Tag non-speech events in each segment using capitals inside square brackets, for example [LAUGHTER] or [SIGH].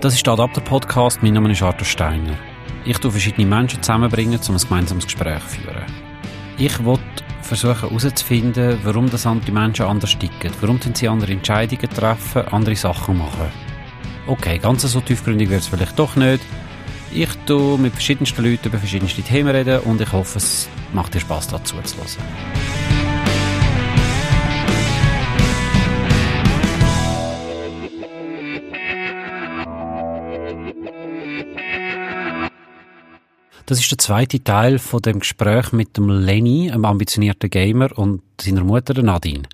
Das ist der Adapter-Podcast. Mein Name ist Arthur Steiner. Ich tue verschiedene Menschen zusammenbringen, um ein gemeinsames Gespräch zu führen. Ich will versuchen herauszufinden, warum das andere Menschen anders ticken. Warum sie andere Entscheidungen treffen, andere Sachen machen. Okay, ganz so tiefgründig wird es vielleicht doch nicht. Ich tue mit verschiedensten Leuten über verschiedenste Themen reden und ich hoffe, es macht dir Spaß dazu zu hören. Das ist der zweite Teil von dem Gespräch mit dem Lenny, einem ambitionierten Gamer, und seiner Mutter, Nadine.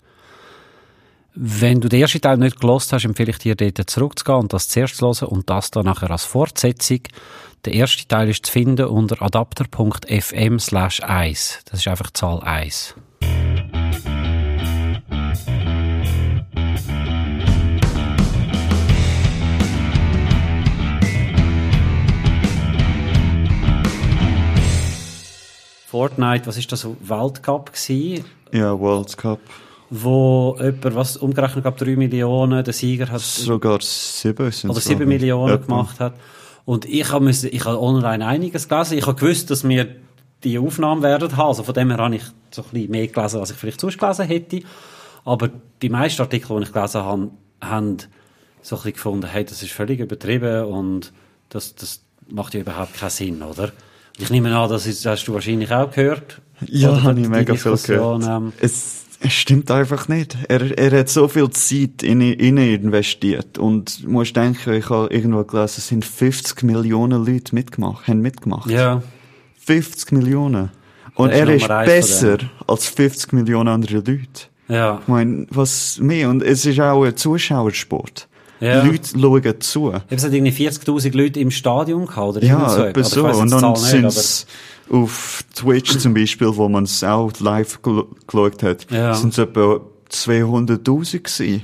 Wenn du den ersten Teil nicht gelost hast, empfehle ich dir, dort zurückzugehen und das zuerst zu hören und das dann nachher als Fortsetzung. Der erste Teil ist zu finden unter adapter.fm slash 1. Das ist einfach Zahl 1. Fortnite, was ist das, Weltcup gewesen? Ja, World Cup. Wo jemand, was umgerechnet gab, 3 Millionen, der Sieger hat... Sogar 7 sind Oder 7 Millionen Öppen. gemacht hat. Und ich habe ich habe online einiges gelesen. Ich habe gewusst, dass wir die Aufnahmen werden haben. Also von dem her habe ich so ein bisschen mehr gelesen, als ich vielleicht sonst gelesen hätte. Aber die meisten Artikel, die ich gelesen habe, haben so ein bisschen gefunden, hey, das ist völlig übertrieben und das, das macht ja überhaupt keinen Sinn, oder? Ich nehme an, das, ist, hast du wahrscheinlich auch gehört. Ja, habe ich mega viel gehört. Ähm, es, es stimmt einfach nicht. Er, er hat so viel Zeit in, in investiert. Und du musst denken, ich habe irgendwo gelesen, es sind 50 Millionen Leute mitgemacht, haben mitgemacht. Ja. 50 Millionen. Und er ist besser als 50 Millionen andere Leute. Ja. Ich meine, was mehr? Und es ist auch ein Zuschauersport. Ja. Leute schauen zu. Es hat irgendwie 40.000 Leute im Stadion gehabt, oder Ja, so. etwa so. Und dann sind es auf Twitch zum Beispiel, wo man es auch live geschaut hat, ja. sind es etwa 200.000 gewesen.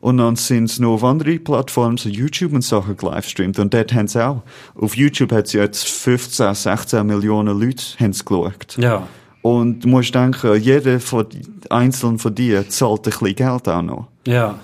Und dann sind es noch auf andere Plattformen, so YouTube und Sachen gelivestreamt. Und dort haben sie auch. Auf YouTube hat es jetzt 15, 16 Millionen Leute haben's geschaut. Ja. Und du musst denken, jeder von, einzelnen von dir zahlt ein bisschen Geld auch noch. Ja.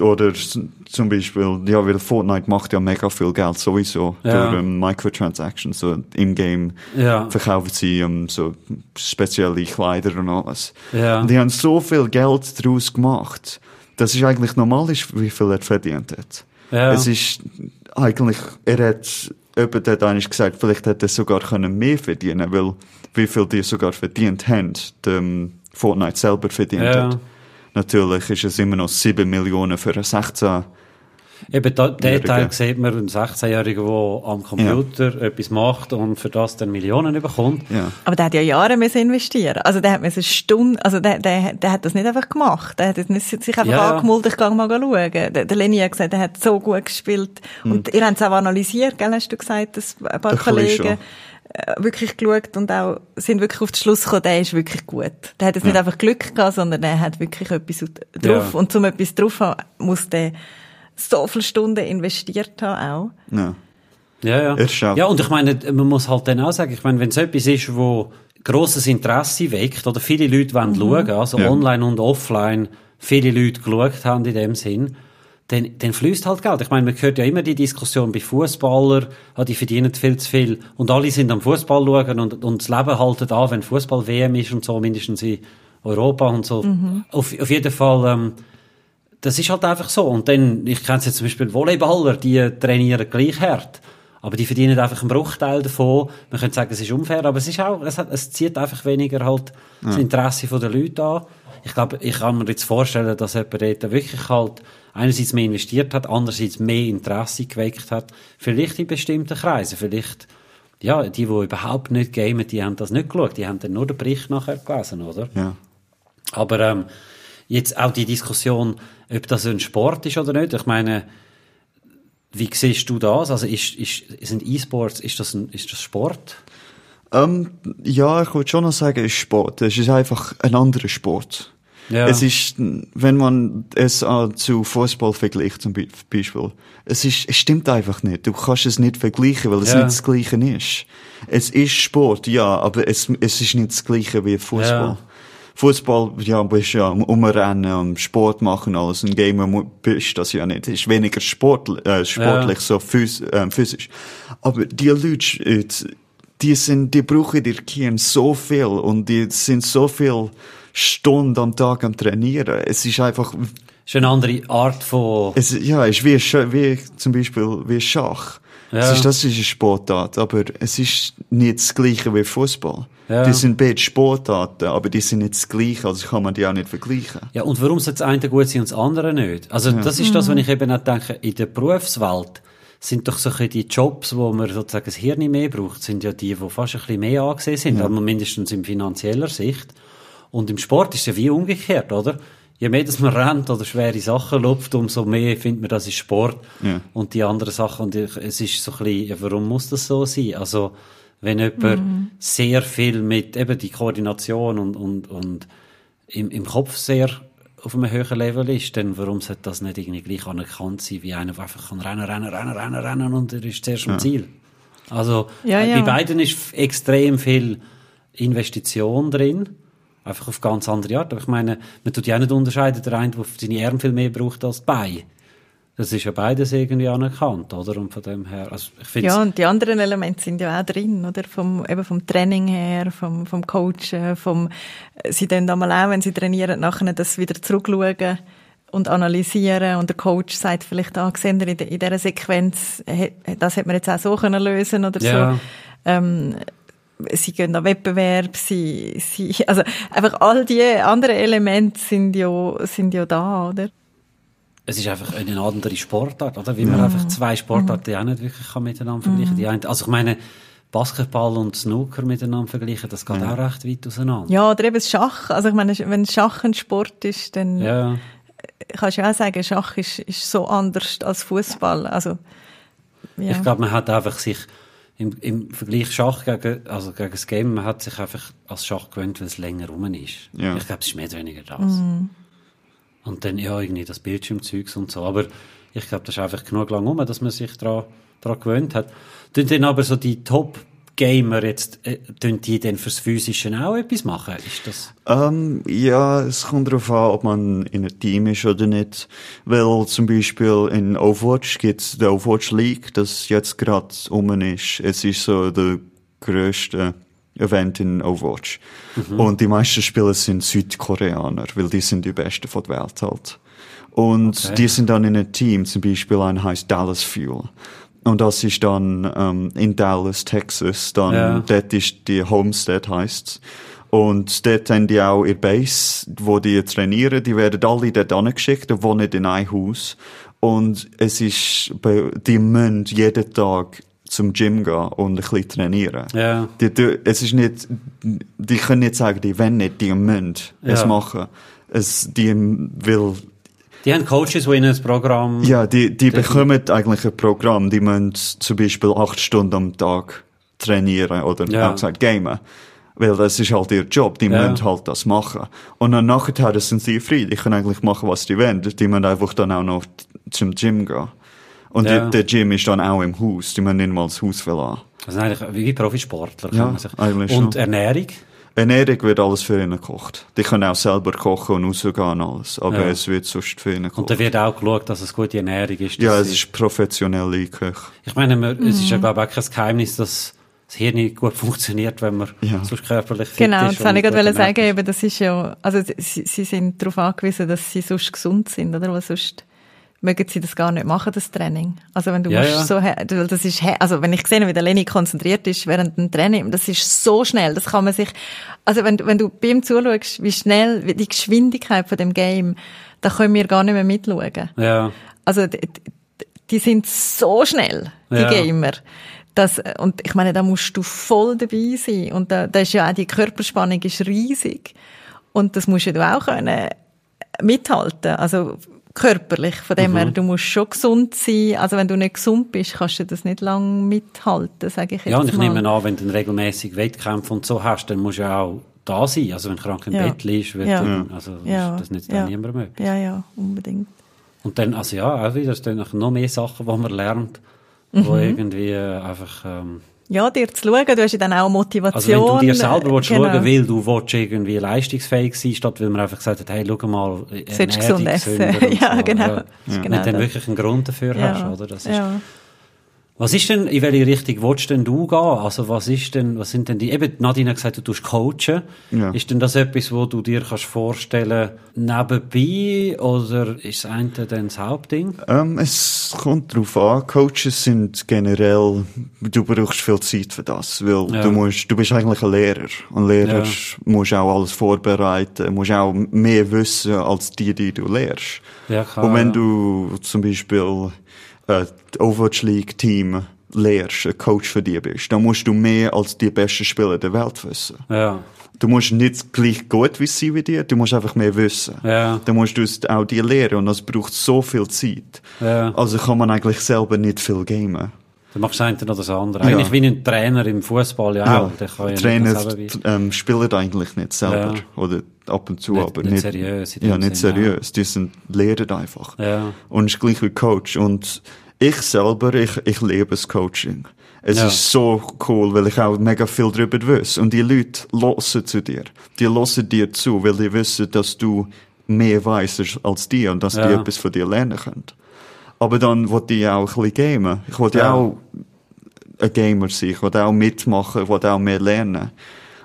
Oder zum Beispiel, ja, weil Fortnite macht ja mega viel Geld sowieso ja. durch um, Microtransactions, so im Game ja. verkaufen sie um, so spezielle Kleider und alles. Ja. Und die haben so viel Geld daraus gemacht, dass es eigentlich normal ist, wie viel er verdient hat. Ja. Es ist eigentlich, er hat, jemand hat eigentlich gesagt, vielleicht hätte er sogar können mehr verdienen, weil wie viel die sogar verdient haben, dem Fortnite selber verdient ja. hat. Natürlich ist es immer noch 7 Millionen für einen 16 Eben, da, den Teil sieht man, einen 16-Jährigen, der am Computer ja. etwas macht und für das dann Millionen bekommt. Ja. Aber der hat ja Jahre müssen investieren. Also der hat müssen Stunden, also der, der, der hat das nicht einfach gemacht. Der hat sich einfach ja. angemult, ich gehe mal schauen. Der, der Lenny hat gesagt, er hat so gut gespielt. Mhm. Und ihr habt es auch analysiert, gell, hast du gesagt, dass ein paar Kollegen äh, wirklich geschaut und auch sind wirklich auf den Schluss gekommen, der ist wirklich gut. Der hat jetzt ja. nicht einfach Glück gehabt, sondern er hat wirklich etwas drauf. Ja. Und um etwas drauf zu haben, muss der so viele Stunden investiert haben auch. Ja. Ja, ja. Ja, und ich meine, man muss halt dann auch sagen, ich meine, wenn es etwas ist, wo grosses Interesse weckt, oder viele Leute wollen mhm. schauen, also ja. online und offline, viele Leute geschaut haben in dem Sinn, dann, dann fließt halt Geld. Ich meine, man hört ja immer die Diskussion bei Fußballern, ah, die verdienen viel zu viel und alle sind am Fußball schauen und, und das Leben haltet an, wenn Fußball WM ist und so, mindestens in Europa und so. Mhm. Auf, auf jeden Fall, ähm, das ist halt einfach so. Und dann, ich kenne jetzt zum Beispiel Volleyballer, die trainieren gleich hart. Aber die verdienen einfach einen Bruchteil davon. Man könnte sagen, es ist unfair, aber es ist auch, es, hat, es zieht einfach weniger halt ja. das Interesse der Leute an. Ich glaube, ich kann mir jetzt vorstellen, dass jemand dort wirklich halt einerseits mehr investiert hat, andererseits mehr Interesse geweckt hat. Vielleicht in bestimmten Kreisen, vielleicht, ja, die, die überhaupt nicht gamen, die haben das nicht geschaut, die haben dann nur den Bericht nachher gelesen, oder? Ja. Aber, ähm, jetzt auch die Diskussion, ob das ein Sport ist oder nicht. Ich meine, wie siehst du das? Also ist, ist, sind E-Sports, ist das, ein, ist das Sport? Ähm, ja, ich würde schon noch sagen, es ist Sport. Es ist einfach ein anderer Sport. Ja. Es ist, wenn man es zu Fußball vergleicht zum Beispiel, es ist, es stimmt einfach nicht. Du kannst es nicht vergleichen, weil es ja. nicht das Gleiche ist. Es ist Sport, ja, aber es, es ist nicht das Gleiche wie Fußball. Ja. Fußball, ja, bist ja am Umrennen, am Sport machen, alles. Ein Gamer bist das ja nicht. Ist weniger sport, äh, sportlich, ja. so phys äh, physisch. Aber die Leute, die sind, die brauchen ihr Gehirn so viel und die sind so viel Stunden am Tag am Trainieren. Es ist einfach, es ist eine andere Art von... Es, ja, es ist wie, wie zum Beispiel wie Schach. Ja. Es ist, das ist eine Sportart, aber es ist nicht das Gleiche wie Fußball. Ja. Die sind beide Sportarten, aber die sind nicht das Gleiche, also kann man die auch nicht vergleichen. Ja, und warum soll das eine gut sein und das andere nicht? Also, ja. das ist das, was ich eben auch denke, in der Berufswelt sind doch so die Jobs, wo man sozusagen das Hirn mehr braucht, sind ja die, die fast ein bisschen mehr angesehen sind, aber mindestens in finanzieller Sicht. Und im Sport ist es ja wie umgekehrt, oder? Je mehr dass man rennt oder schwere Sachen lupft, umso mehr findet man, das ist Sport. Ja. Und die anderen Sachen, und es ist so ein bisschen, ja, warum muss das so sein? Also, wenn jemand mhm. sehr viel mit eben die Koordination und, und, und im, im Kopf sehr auf einem höheren Level ist, dann warum sollte das nicht irgendwie gleich anerkannt sein, wie einer, der einfach kann rennen, rennen, rennen, rennen, rennen und er ist zuerst am Ziel. Also, ja, ja. bei beiden ist extrem viel Investition drin. Einfach auf ganz andere Art. Aber ich meine, man tut ja nicht unterscheiden, der eine, der seine Arme viel mehr braucht als die Beine. Das ist ja beides irgendwie anerkannt, oder? Und von dem her, also ich Ja, und die anderen Elemente sind ja auch drin, oder? Vom, eben vom Training her, vom, vom Coachen, vom, sie dann einmal auch, wenn sie trainieren, nachher das wieder zurückschauen und analysieren und der Coach sagt vielleicht, ah, gesehen in, in dieser Sequenz, das hätte man jetzt auch so können lösen oder ja. so. Ähm, sie gehen an Wettbewerb, sie, sie, also einfach all die anderen Elemente sind ja, sind ja da, oder? Es ist einfach eine andere Sportart, oder? Wie man ja. einfach zwei Sportarten mhm. auch nicht wirklich kann miteinander vergleichen. Mhm. Die also ich meine, Basketball und Snooker miteinander vergleichen, das geht ja. auch recht weit auseinander. Ja, oder eben Schach. Also ich meine, wenn Schach ein Sport ist, dann ja. kannst du ja auch sagen, Schach ist, ist so anders als Fußball. Also, ja. Ich glaube, man hat einfach sich im, im Vergleich Schach gegen, also gegen das Game, man hat sich einfach als Schach gewöhnt, weil es länger rum ist. Ja. Ich glaube, es ist mehr oder weniger das. Mhm. Und dann, ja, irgendwie das Bildschirmzeugs und so. Aber ich glaube, das ist einfach genug lang rum, dass man sich daran, daran gewöhnt hat. dann aber so die Top- Gamer jetzt, äh, die denn fürs Physische auch etwas machen? Ist das? Ähm, ja, es kommt darauf an, ob man in einem Team ist oder nicht. Weil zum Beispiel in Overwatch gibt es die Overwatch League, das jetzt gerade um ist. Es ist so der größte Event in Overwatch. Mhm. Und die meisten Spieler sind Südkoreaner, weil die sind die Besten von der Welt halt. Und okay. die sind dann in einem Team, zum Beispiel ein heißt Dallas Fuel. Und das ist dann ähm, in Dallas, Texas. Dann ja. dort ist die Homestead heißt's. Und dort haben die auch ihr Base, wo die trainieren. Die werden alle dort angeschickt und wohnen in einem Haus. Und es ist, die müssen jeden Tag zum Gym gehen und ein bisschen trainieren. Ja. Die, die, es ist nicht, die können nicht sagen, die wollen nicht, die müssen ja. es machen. Es, die will die haben Coaches, die ihnen ein Programm... Ja, die, die bekommen eigentlich ein Programm. Die müssen zum Beispiel acht Stunden am Tag trainieren oder ja. auch gesagt gamen. Weil das ist halt ihr Job, die ja. müssen halt das machen. Und dann nachher sind sie frei, die können eigentlich machen, was die wollen. Die müssen einfach dann auch noch zum Gym gehen. Und ja. die, der Gym ist dann auch im Haus, die müssen nicht mal das Haus verlassen. Das sind eigentlich wie Profisportler. Ja, eigentlich Und schon. Ernährung? Ernährung wird alles für ihn gekocht. Die können auch selber kochen und rausgehen alles. Aber ja. es wird sonst für ihn gekocht. Und da wird auch geschaut, dass es gute Ernährung ist. Ja, es ist professionelle Küche. Ich meine, man, mhm. es ist ja, mhm. glaube ich, auch kein Geheimnis, dass das Hirn gut funktioniert, wenn man ja. sonst körperlich fit genau, ist. Genau, das wollte ich gerade sagen, eben, das ist ja, also sie, sie sind darauf angewiesen, dass sie sonst gesund sind, oder? Weil sonst mögen sie das gar nicht machen, das Training. Also wenn du ja, musst ja. so, das ist, also wenn ich sehe, wie der Lenny konzentriert ist während dem Training, das ist so schnell, das kann man sich, also wenn, wenn du bei ihm zuschaust, wie schnell, wie die Geschwindigkeit von dem Game, da können wir gar nicht mehr mitschauen. Ja. Also die, die sind so schnell, die ja. Gamer. Das, und ich meine, da musst du voll dabei sein. Und da, da ist ja auch die Körperspannung ist riesig. Und das musst du auch können mithalten. Also körperlich. Von dem mhm. her, du musst schon gesund sein. Also wenn du nicht gesund bist, kannst du das nicht lange mithalten, sage ich jetzt Ja, und ich mal. nehme an, wenn du regelmäßig Wettkämpfe und so hast, dann musst du ja auch da sein. Also wenn du krank im ja. Bett liegst, wird ja. dann, also ja. das nicht ja. niemand möglich. Ja, ja, unbedingt. Und dann, also ja, auch wieder, es sind noch mehr Sachen, die man lernt, mhm. wo irgendwie einfach, ähm, ja, dir zu schauen, du hast ja dann auch Motivation. Also wenn du dir selber willst genau. schauen weil du willst irgendwie leistungsfähig sein, statt weil man einfach gesagt hat, hey, schau mal, Sollst gesund essen. [LAUGHS] ja, so. genau. Ja. Ja. Genau wenn du dann wirklich einen Grund dafür ja. hast, oder? Das ist, ja. Was ist denn, in welche Richtung willst denn du gehen? Also was ist denn, was sind denn die, eben Nadine hat gesagt, du tust coachen. Ja. Ist denn das etwas, wo du dir kannst vorstellen, nebenbei, oder ist das eine dann das Hauptding? Ähm, es kommt drauf an. Coaches sind generell, du brauchst viel Zeit für das, weil ja. du musst, du bist eigentlich ein Lehrer. Und Lehrer ja. musst auch alles vorbereiten, musst auch mehr wissen als die, die du lehrst. Ja, klar, Und wenn du zum Beispiel äh, Overwatch League Team lehrst, ein Coach für die bist, dann musst du mehr als die besten Spieler der Welt wissen. Ja. Du musst nicht gleich gut wie sie wie dir, du musst einfach mehr wissen. Ja. Dann musst du es auch dir lehren und das braucht so viel Zeit. Ja. Also kann man eigentlich selber nicht viel gamen. Du machst das eine oder das andere. Eigentlich ja. wie ein Trainer im Fußball ja, auch. Der kann ja Trainer ähm, spielen eigentlich nicht selber. Ja. Oder ab und zu, nicht, aber nicht, nicht seriös. ja, nicht Sinn, seriös. Die sind lehren einfach. Ja. Und ist gleich wie Coach. Und ich selber, ich, ich liebe das Coaching. Es ja. ist so cool, weil ich auch mega viel darüber weiß. Und die Leute hören zu dir. Die hören dir zu, weil die wissen, dass du mehr weißt als die und dass ja. die etwas von dir lernen können. Aber dann wollte ich auch ein bisschen gamen. Ich wollte ja. auch ein Gamer sein. Ich wollte auch mitmachen. Ich wollte auch mehr lernen.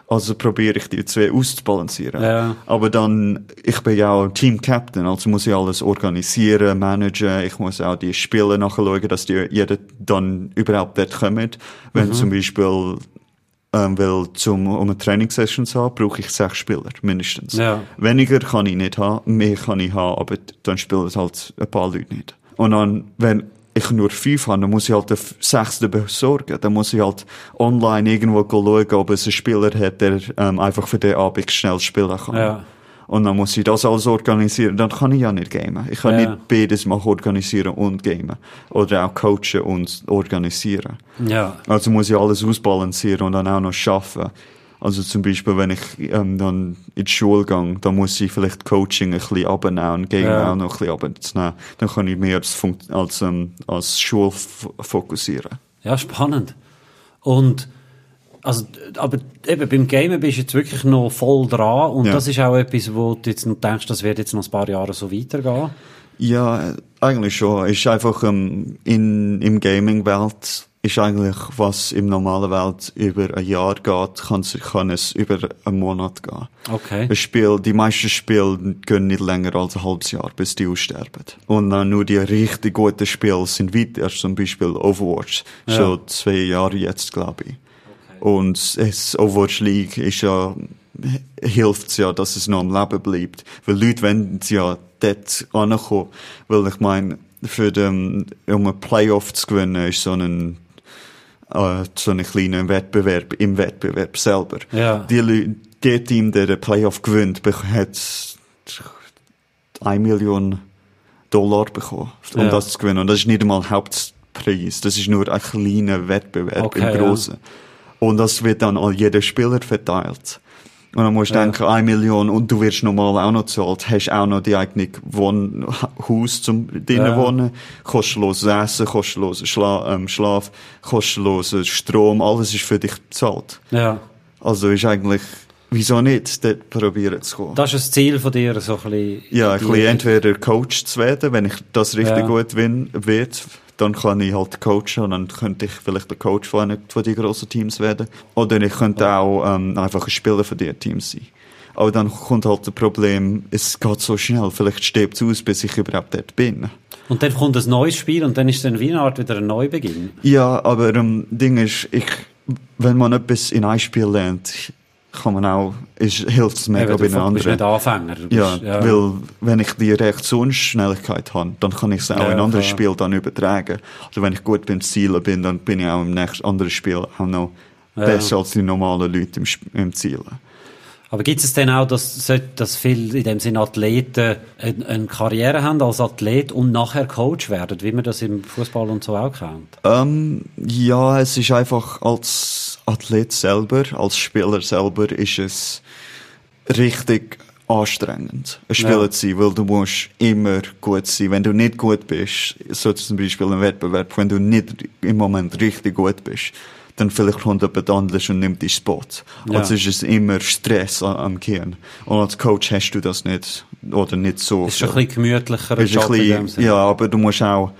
Also probiere ich die zwei auszubalancieren. Ja. Aber dann, ich bin ja auch Team Captain, also muss ich alles organisieren, managen. Ich muss auch die Spiele nachschauen, dass die jeder dann überhaupt dort kommt. Wenn mhm. zum Beispiel ähm, weil zum, um eine Trainingssession zu haben, brauche ich sechs Spieler, mindestens. Ja. Weniger kann ich nicht haben, mehr kann ich haben, aber dann spielen es halt ein paar Leute nicht. Und dann, wenn ich nur fünf habe, dann muss ich halt den sechsten besorgen. Dann muss ich halt online irgendwo schauen, ob es einen Spieler hat, der ähm, einfach für den Abend schnell spielen kann. Ja. Und dann muss ich das alles organisieren. Dann kann ich ja nicht gamen. Ich kann ja. nicht beides machen, organisieren und gamen. Oder auch coachen und organisieren. Ja. Also muss ich alles ausbalancieren und dann auch noch schaffen. Also zum Beispiel, wenn ich ähm, dann in die Schule gehe, dann muss ich vielleicht Coaching ein bisschen abnehmen und Game ja. auch noch ein bisschen abnehmen. Dann kann ich mehr als, als, ähm, als Schule fokussieren. Ja, spannend. Und also, aber eben beim Gamen bist du jetzt wirklich noch voll dran und ja. das ist auch etwas, wo du jetzt noch denkst, das wird jetzt noch ein paar Jahre so weitergehen. Ja, eigentlich schon. Ist einfach ähm, in im Gaming-Welt ist eigentlich, was im normalen Welt über ein Jahr geht, kann, kann es über einen Monat gehen. Okay. Ein Spiel, die meisten Spiele gehen nicht länger als ein halbes Jahr, bis die aussterben. Und dann nur die richtig guten Spiele sind weiter, zum Beispiel Overwatch, ja. schon zwei Jahre jetzt, glaube ich. Okay. Und es, Overwatch League ist ja, hilft ja, dass es noch am Leben bleibt. Weil Leute wollen ja dort ankommen. Weil ich meine, für den, um ein Playoff zu gewinnen, ist so ein äh, so einen kleinen Wettbewerb im Wettbewerb selber. Ja. Die, der Team, der den Playoff gewinnt, hat eine Million Dollar bekommen, um ja. das zu gewinnen. Und das ist nicht einmal Hauptpreis. Das ist nur ein kleiner Wettbewerb okay, im Großen. Ja. Und das wird dann an jeden Spieler verteilt. Und dann musst du ja. denken, eine Million und du wirst normal auch noch zahlt, hast auch noch die eigene Wohn Haus zum drinnen ja. wohnen, kostenloses Essen, kostenloser Schla ähm, Schlaf, kostenloser Strom, alles ist für dich bezahlt. Ja. Also ist eigentlich, wieso nicht, dort probieren zu kommen. Das ist das Ziel von dir, so ein bisschen. Ja, ein bisschen entweder Coach zu werden, wenn ich das richtig ja. gut win, wird, dann kann ich halt coachen und dann könnte ich vielleicht der Coach von von den grossen Teams werden. Oder ich könnte auch ähm, einfach ein Spieler von diesen Teams sein. Aber dann kommt halt das Problem, es geht so schnell, vielleicht stirbt es aus, bis ich überhaupt dort bin. Und dann kommt ein neues Spiel und dann ist dann wie eine Art wieder ein Neubeginn. Ja, aber ähm, Ding ist, ich, wenn man etwas in einem Spiel lernt, kann man auch, ist, hilft es mega bei einem anderen. Bist nicht Anfänger. Bist, ja, ja, weil wenn ich die Reaktionsschnelligkeit habe, dann kann ich es auch ja, in andere Spiel dann übertragen. Also wenn ich gut beim Zielen bin, dann bin ich auch im nächsten anderen Spiel auch noch ja. besser als die normalen Leute im, im Zielen. Aber gibt es denn auch, dass, dass viele in dem Sinne Athleten eine, eine, Karriere haben als Athlet und nachher Coach werden, wie man das im Fußball und so auch kennt? Ähm, ja, es ist einfach als Athlet selber, als Spieler selber, ist es richtig anstrengend, ein Spieler ja. zu sein, weil du musst immer gut sein. Wenn du nicht gut bist, so zum Beispiel im Wettbewerb, wenn du nicht im Moment richtig gut bist, dann vielleicht kommt jemand anderes und nimmt die Spot. Ja. Also ist es immer Stress am Gehirn. Und als Coach hast du das nicht, oder nicht so. Ist ein bisschen gemütlicher ist Job ein bisschen, Ja, aber du musst auch,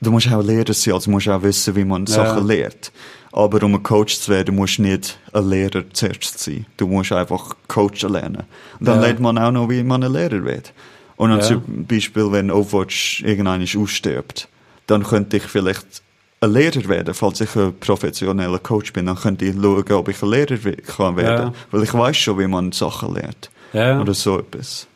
du musst auch Lehrer sein, also musst auch wissen, wie man ja. Sachen lehrt. Aber um ein Coach zu werden, musst du nicht ein Lehrer zuerst sein. Du musst einfach Coach lernen. Und dann ja. lernt man auch noch, wie man ein Lehrer wird. Und ja. zum Beispiel, wenn Overwatch irgendwann ausstirbt, dann könnte ich vielleicht ein Lehrer werden, falls ich ein professioneller Coach bin, dann könnte ich schauen, ob ich ein Lehrer kann werden. Ja. Weil ich weiß schon, wie man Sachen lernt. Ja. Oder so etwas.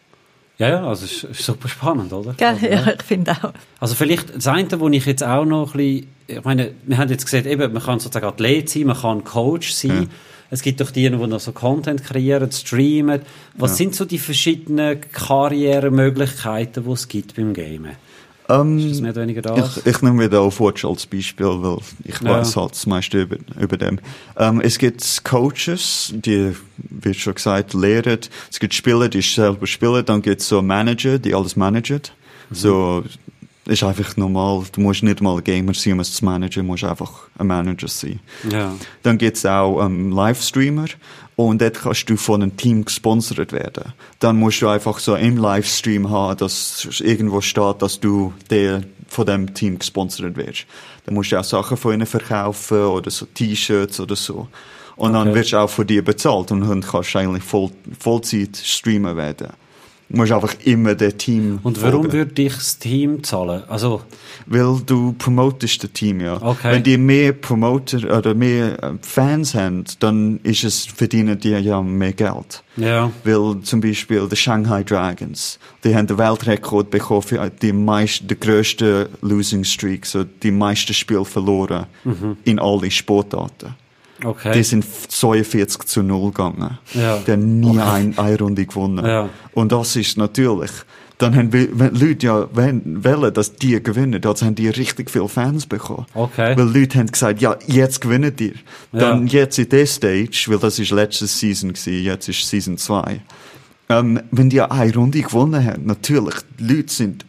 Ja, ja, also es ist super spannend, oder? Gell, also, ja, ich finde auch. Also vielleicht das eine, wo ich jetzt auch noch ein bisschen, ich meine, wir haben jetzt gesehen, eben, man kann sozusagen Athlet sein, man kann Coach sein. Ja. Es gibt doch die, die noch so Content kreieren, streamen. Was ja. sind so die verschiedenen Karrieremöglichkeiten, die es gibt beim Gamen? Ähm, ist das mehr oder weniger das? Ich, ich nehme wieder Overwatch als Beispiel, weil ich ja. weiß halt das meiste über, über dem. Ähm, es gibt Coaches, die, wie schon gesagt, lehren. Es gibt Spieler, die selber spielen. Dann gibt es so Manager, die alles managen. Mhm. So, ist einfach normal. Du musst nicht mal ein Gamer sein, um es zu managen. Du musst einfach ein Manager sein. Ja. Dann gibt es auch ähm, Livestreamer und dort kannst du von einem Team gesponsert werden. Dann musst du einfach so im Livestream haben, dass irgendwo steht, dass du der von dem Team gesponsert wirst. Dann musst du auch Sachen von ihnen verkaufen oder so T-Shirts oder so. Und okay. dann wirst du auch von dir bezahlt und dann kannst du eigentlich voll, Vollzeit streamen werden. Du musst einfach immer dem Team Und warum folgen. würde dich das Team zahlen? Also Weil du promotest das Team, ja. Okay. Wenn die mehr Promoter oder mehr äh, Fans haben, dann ist es, verdienen die ja mehr Geld. Ja. Weil zum Beispiel die Shanghai Dragons, die haben den Weltrekord bekommen für die meist, die grösste Losing Streak, so die meisten Spiele verloren mhm. in alle Sportarten. Okay. Die sind 42 zu 0 gegangen. Ja. Die haben nie okay. ein, eine Runde gewonnen. Ja. Und das ist natürlich, dann haben wenn Leute ja wollen, dass die gewinnen, also haben die richtig viele Fans bekommen. Okay. Weil Leute haben gesagt, ja, jetzt gewinnen die. Dann ja. jetzt in der Stage, weil das ist letzte Season gewesen, jetzt ist Season 2. Ähm, wenn die eine Runde gewonnen haben, natürlich, die Leute sind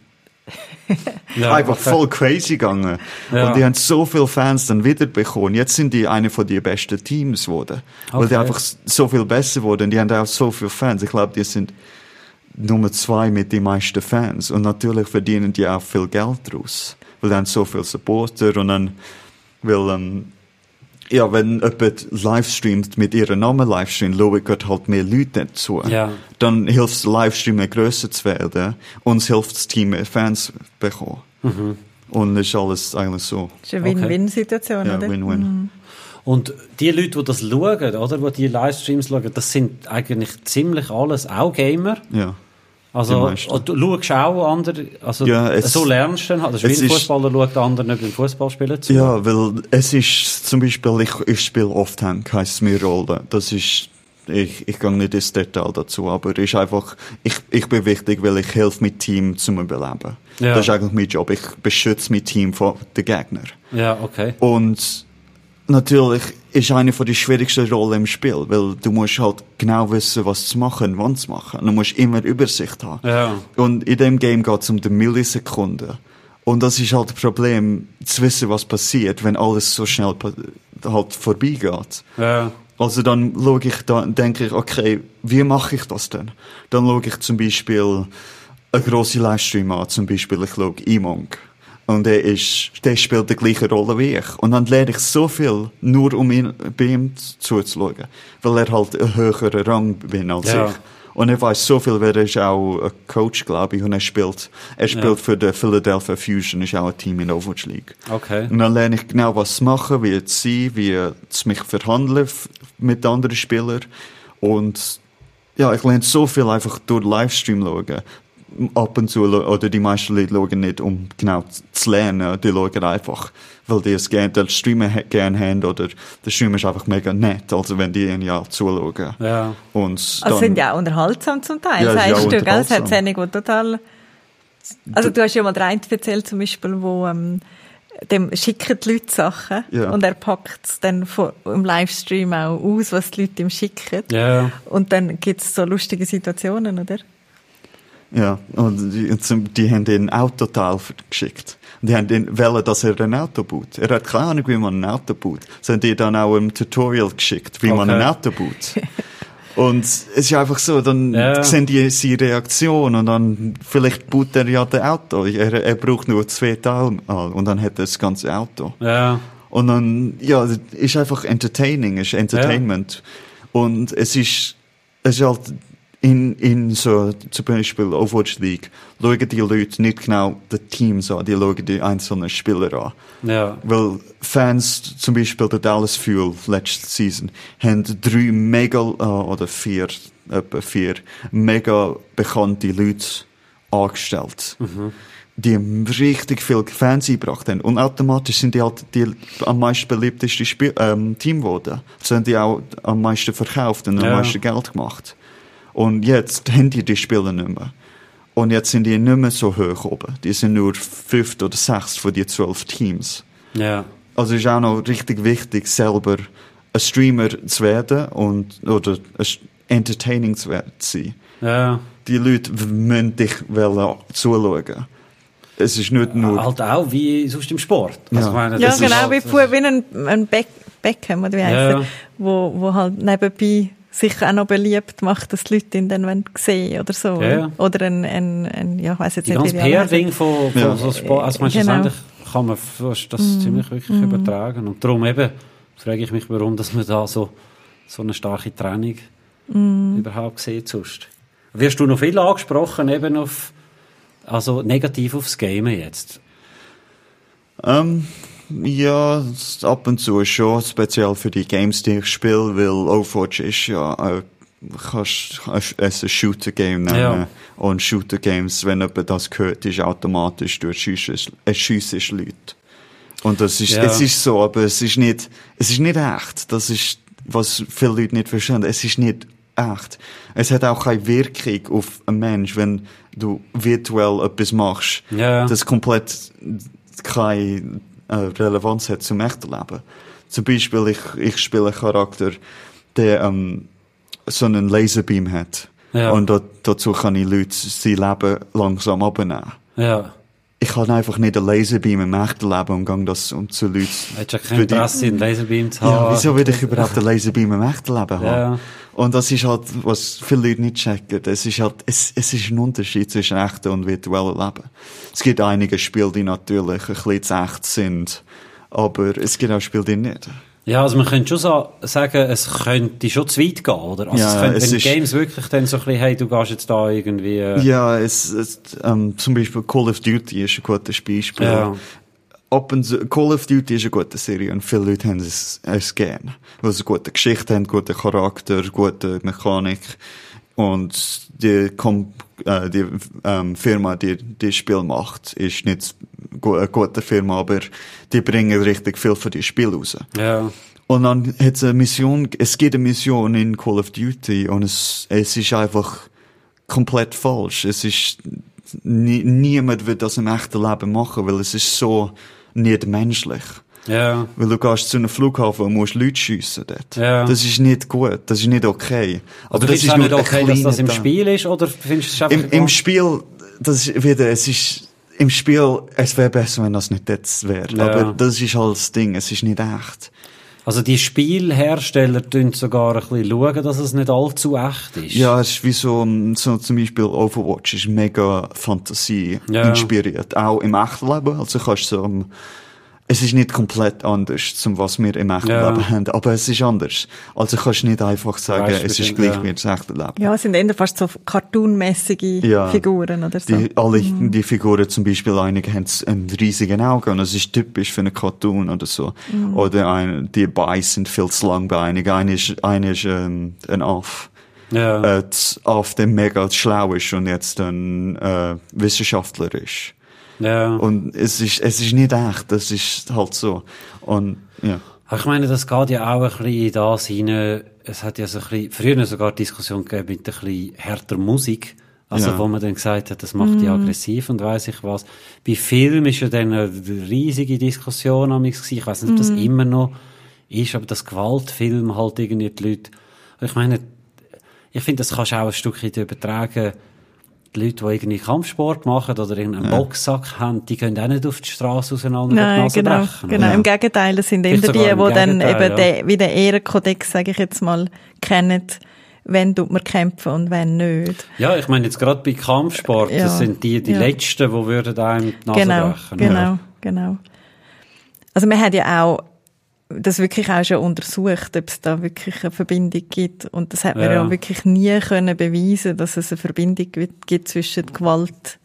ja, einfach okay. voll crazy gegangen. Ja. Und die haben so viele Fans dann wieder bekommen. Jetzt sind die eine von den besten Teams geworden. Okay. Weil die einfach so viel besser wurden. Die haben auch so viele Fans. Ich glaube, die sind Nummer zwei mit den meisten Fans. Und natürlich verdienen die auch viel Geld daraus. Weil die haben so viele Supporter und dann, weil, ähm, ja, wenn jemand livestreamt mit ihrem Namen livestreamt, schauen halt mehr Leute dazu. Ja. Dann hilft es, Livestream grösser zu werden. Uns hilft das Team mehr Fans zu bekommen. Mhm. Und das ist alles eigentlich so. Das ist eine Win-Win-Situation. Ja, Win-Win. Mhm. Und die Leute, die das schauen, oder, die die Livestreams schauen, das sind eigentlich ziemlich alles auch Gamer. Ja. Also, du schaust auch andere, also, ja, es, so lernst du dann halt. Also, wie ein Fußballer schaut anderen nicht beim Fußballspielen zu. Ja, weil es ist, zum Beispiel, ich, ich spiele oft Hank, heisst es mir Rolle. Das ist, ich, ich gehe nicht ins Detail dazu, aber ist einfach, ich, ich bin wichtig, weil ich helfe mit Team zum Überleben. Ja. Das ist eigentlich mein Job. Ich beschütze mein Team vor den Gegnern. Ja, okay. Und, natürlich ist eine von die schwierigsten Rollen im Spiel, weil du musst halt genau wissen, was zu machen, wann zu machen. Du musst immer Übersicht haben. Ja. Und in dem Game geht es um die Millisekunden. Und das ist halt das Problem, zu wissen, was passiert, wenn alles so schnell halt vorbeigeht. Ja. Also dann schaue ich, dann denke ich, okay, wie mache ich das denn? Dann schaue ich zum Beispiel eine grosse Livestream an, zum Beispiel ich schaue E-Monk. Und er ist, der spielt die gleiche Rolle wie ich. Und dann lerne ich so viel, nur um ihn, bei ihm zuzuschauen. Weil er halt ein höherer Rang bin als ja. ich. Und er weiß so viel, weil er ist auch ein Coach, glaube ich, und er spielt, er spielt ja. für die Philadelphia Fusion, ist auch ein Team in Overwatch League. Okay. Und dann lerne ich genau, was zu machen, wie zu sein, wie zu mich verhandeln mit anderen Spielern. Und ja, ich lerne so viel einfach durch Livestream schauen ab und zu, oder die meisten Leute schauen nicht, um genau zu lernen, die schauen einfach, weil die es gerne, den Streamer gerne haben, oder der Streamer ist einfach mega nett, also wenn die ihnen ja zuschauen. Ja. Und also dann, sind ja auch unterhaltsam zum Teil, ja, sagst du, gell? Es hat Szenen, die total, also du hast ja mal rein erzählt, zum Beispiel, wo, ähm, dem schicken die Leute Sachen ja. und er packt es dann vor, im Livestream auch aus, was die Leute ihm schicken. Ja. Und dann gibt es so lustige Situationen, oder? Ja, und die, die haben den Autoteil geschickt. Und die haben den wollen, dass er ein Auto baut. Er hat keine Ahnung, wie man ein Auto baut. Sie haben die dann auch im Tutorial geschickt, wie okay. man ein Auto baut. Und es ist einfach so, dann ja. sehen die seine Reaktion und dann, vielleicht baut er ja das Auto. Er, er braucht nur zwei Teile und dann hat er das ganze Auto. Ja. Und dann, ja, es ist einfach entertaining, es ist Entertainment. Ja. Und es ist, es ist halt, in, in so, zum Beispiel Overwatch League, schauen die Leute nicht genau die Teams an, die schauen die einzelnen Spieler an. Ja. Weil Fans, zum Beispiel der Dallas Fuel letzte Season, haben drei mega, äh, oder vier, etwa vier, mega bekannte Leute angestellt. Mhm. Die richtig viel Fans eingebracht haben. Und automatisch sind die halt die am meisten beliebtesten Spiel ähm, Team geworden. So haben die auch am meisten verkauft und am ja. meisten Geld gemacht. Und jetzt haben die die Spieler nicht mehr. Und jetzt sind die nicht mehr so hoch oben. Die sind nur fünft oder sechst von den zwölf Teams. Ja. Also ist auch noch richtig wichtig, selber ein Streamer zu werden und, oder entertaining zu sein. Ja. Die Leute müssen dich zuschauen. Es ist nicht nur... Halt auch wie sonst im Sport. Also ja, meine, ja genau, halt, wie, wie ein, ein Beck, Beckham, oder wie heißt ja. wo, wo halt nebenbei sich auch noch beliebt macht, dass die Leute ihn dann sehen oder so. Ja. Oder ein, ein, ein, ja, ich weiss jetzt Die nicht, ganze PR-Ding von, von ja. so Sport, also meinst, genau. kann man das mm. ziemlich wirklich mm. übertragen. Und darum eben frage ich mich, warum, dass man da so, so eine starke Trennung mm. überhaupt sieht sonst. Wirst du noch viel angesprochen, eben auf, also negativ aufs Game jetzt? Ähm, ja, ab und zu schon, speziell für die Games, die ich spiele, weil Overwatch ist ja, äh, kannst es ein Shooter-Game nennen. Ja. Und Shooter-Games, wenn jemand das gehört, ist automatisch, du erschiessest Leute. Und das ist, ja. es ist so, aber es ist nicht, es ist nicht echt. Das ist, was viele Leute nicht verstehen. Es ist nicht echt. Es hat auch keine Wirkung auf einen Mensch, wenn du virtuell etwas machst. Ja. Das komplett keine äh, Relevanz hat zum echten Leben. Zum Beispiel, ich, ich spiele einen Charakter, der ähm, so einen Laserbeam hat. Ja. Und dort, dazu kann ich Leute sein Leben langsam abnehmen. Ja. Ich kann einfach nicht einen Laserbeam im echten Leben und gehe das um zu Leuten. Hättest du kein Interesse, einen Laserbeam zu haben? Ja, wieso würde ich überhaupt einen Laserbeam im echten Leben haben? Ja. Und das ist halt, was viele Leute nicht checken. Es ist halt, es, es ist ein Unterschied zwischen echten und virtuellen Leben. Es gibt einige Spiele, die natürlich ein bisschen zu echt sind. Aber es gibt auch Spiele, die nicht. Ja, also man könnte schon so sagen, es könnte schon zu weit gehen, oder? Also ja, es könnte, wenn es Games wirklich dann so ein bisschen, hey, du gehst jetzt da irgendwie... Äh ja, es, es ähm, zum Beispiel Call of Duty ist ein gutes Beispiel. Ja. Zu, Call of Duty ist eine gute Serie und viele Leute haben es, es gern. Weil sie gute Geschichte haben, guten Charakter, gute Mechanik. Und die, Kom äh, die ähm, Firma, die das Spiel macht, ist nicht eine gute Firma, aber die bringen richtig viel für die Spiel raus. Ja. Und dann hat es eine Mission, es gibt eine Mission in Call of Duty und es, es ist einfach komplett falsch. Es ist, nie, niemand wird das im echten Leben machen, weil es ist so, nicht menschlich. Ja. Weil du gehst zu einem Flughafen und musst Leute schiessen dort. Ja. Das ist nicht gut, das ist nicht okay. Aber das ist nicht okay, dass das im Spiel ist, oder findest du es einfach... Im, im Spiel, das ist wieder, es ist, im Spiel, es wäre besser, wenn das nicht jetzt wäre. Ja. Aber das ist halt das Ding, es ist nicht echt. Also die Spielhersteller tun sogar ein bisschen schauen, dass es nicht allzu echt ist. Ja, es ist wie so, so zum Beispiel Overwatch ist mega Fantasie ja. inspiriert, auch im echten Leben. Also kannst du so es ist nicht komplett anders, zum was wir im echten ja. Leben haben, aber es ist anders. Also kannst du nicht einfach sagen, weißt, es ist gleich ja. wie das echte Leben. Ja, es sind eher fast so cartoonmäßige ja. Figuren oder so. Die, alle mhm. die Figuren zum Beispiel, einige haben einen riesigen Auge und das ist typisch für einen Cartoon oder so. Mhm. Oder ein, die Beine sind viel zu lang bei einigen. Eine ist, eine ist ähm, ein Aff. Ja. Äh, auf dem mega schlau ist und jetzt ein äh, Wissenschaftler ist. Ja. Und es ist, es ist nicht echt, das ist halt so. Und, ja. Ich meine, das geht ja auch ein bisschen in das hinein, es hat ja so ein bisschen, früher sogar Diskussion gegeben mit ein bisschen härter Musik. Also, ja. wo man dann gesagt hat, das macht die mm. aggressiv und weiß ich was. Bei Film ist ja dann eine riesige Diskussion am Ich weiß nicht, ob das mm. immer noch ist, aber das Gewaltfilm halt irgendwie die Leute, ich meine, ich finde, das kannst du auch ein Stückchen übertragen die Leute, die irgendwie Kampfsport machen oder irgendeinen ja. Boxsack haben, die gehen auch nicht auf die Straße auseinander Nein, genau, brechen. Genau, ja. im Gegenteil, das sind eher die, die dann eben ja. den, wie den Ehrenkodex, sage ich jetzt mal, kennen, wenn tut man kämpfen und wenn nicht. Ja, ich meine jetzt gerade bei Kampfsport, ja. das sind die, die Letzten, die würden einem die Nase genau, brechen. Genau, genau. Also man hat ja auch das wirklich auch schon untersucht, ob es da wirklich eine Verbindung gibt. Und das hat man ja, ja wirklich nie können beweisen, dass es eine Verbindung gibt zwischen Gewalt.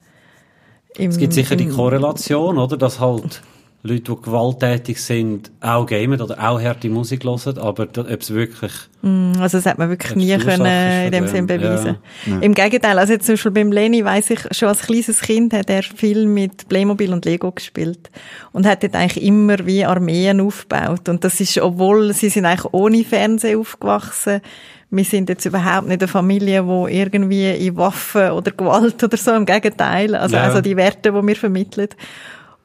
Im, es gibt sicher die Korrelation, oder, dass halt Leute, die gewalttätig sind, auch gamen oder auch harte Musik hören, aber ob es wirklich... Mm, also das hat man wirklich nie können in dem Sinn beweisen. Ja. Im Gegenteil, also jetzt zum Beispiel beim Leni weiss ich, schon als kleines Kind hat er viel mit Playmobil und Lego gespielt und hat dort eigentlich immer wie Armeen aufgebaut und das ist, obwohl sie sind eigentlich ohne Fernsehen aufgewachsen, wir sind jetzt überhaupt nicht eine Familie, wo irgendwie in Waffen oder Gewalt [LAUGHS] oder so, im Gegenteil, also, ja. also die Werte, die wir vermitteln.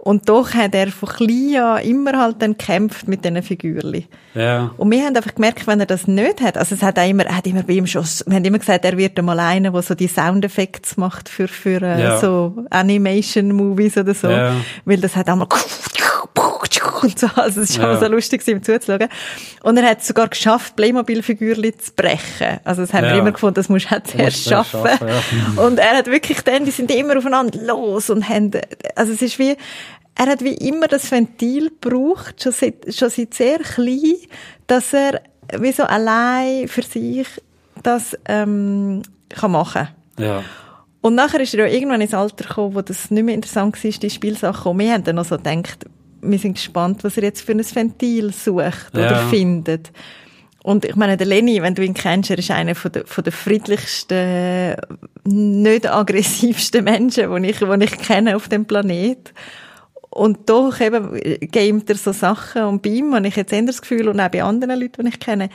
Und doch hat er von klein an immer halt dann gekämpft mit diesen Figürchen. Ja. Und wir haben einfach gemerkt, wenn er das nicht hat, also es hat auch immer, er hat immer bei ihm schon, wir haben immer gesagt, er wird einmal einer, der so die Soundeffekte macht für, für äh, ja. so Animation-Movies oder so. Ja. Weil das hat einmal und so. Also es ist schon ja. so lustig, ihm zuzuschauen. Und er hat es sogar geschafft, Playmobil-Figürchen zu brechen. Also das haben ja. wir immer gefunden, das musst du zuerst schaffen. schaffen ja. [LAUGHS] Und er hat wirklich dann, die sind immer aufeinander los und haben, also es ist wie, er hat wie immer das Ventil gebraucht, schon seit, schon seit sehr klein, dass er wie so allein für sich das ähm, kann machen kann. Ja. Und nachher ist er ja irgendwann ins Alter gekommen, wo das nicht mehr interessant war, die Spielsachen. Und wir haben dann noch so gedacht, wir sind gespannt, was er jetzt für ein Ventil sucht ja. oder findet. Und ich meine, der Lenny, wenn du ihn kennst, er ist einer von der, von der friedlichsten, nicht aggressivsten Menschen, die ich, die ich kenne auf dem Planet. Und doch eben gamet er so Sachen und bei ihm habe ich jetzt eher das Gefühl und auch bei anderen Leuten, die ich kenne,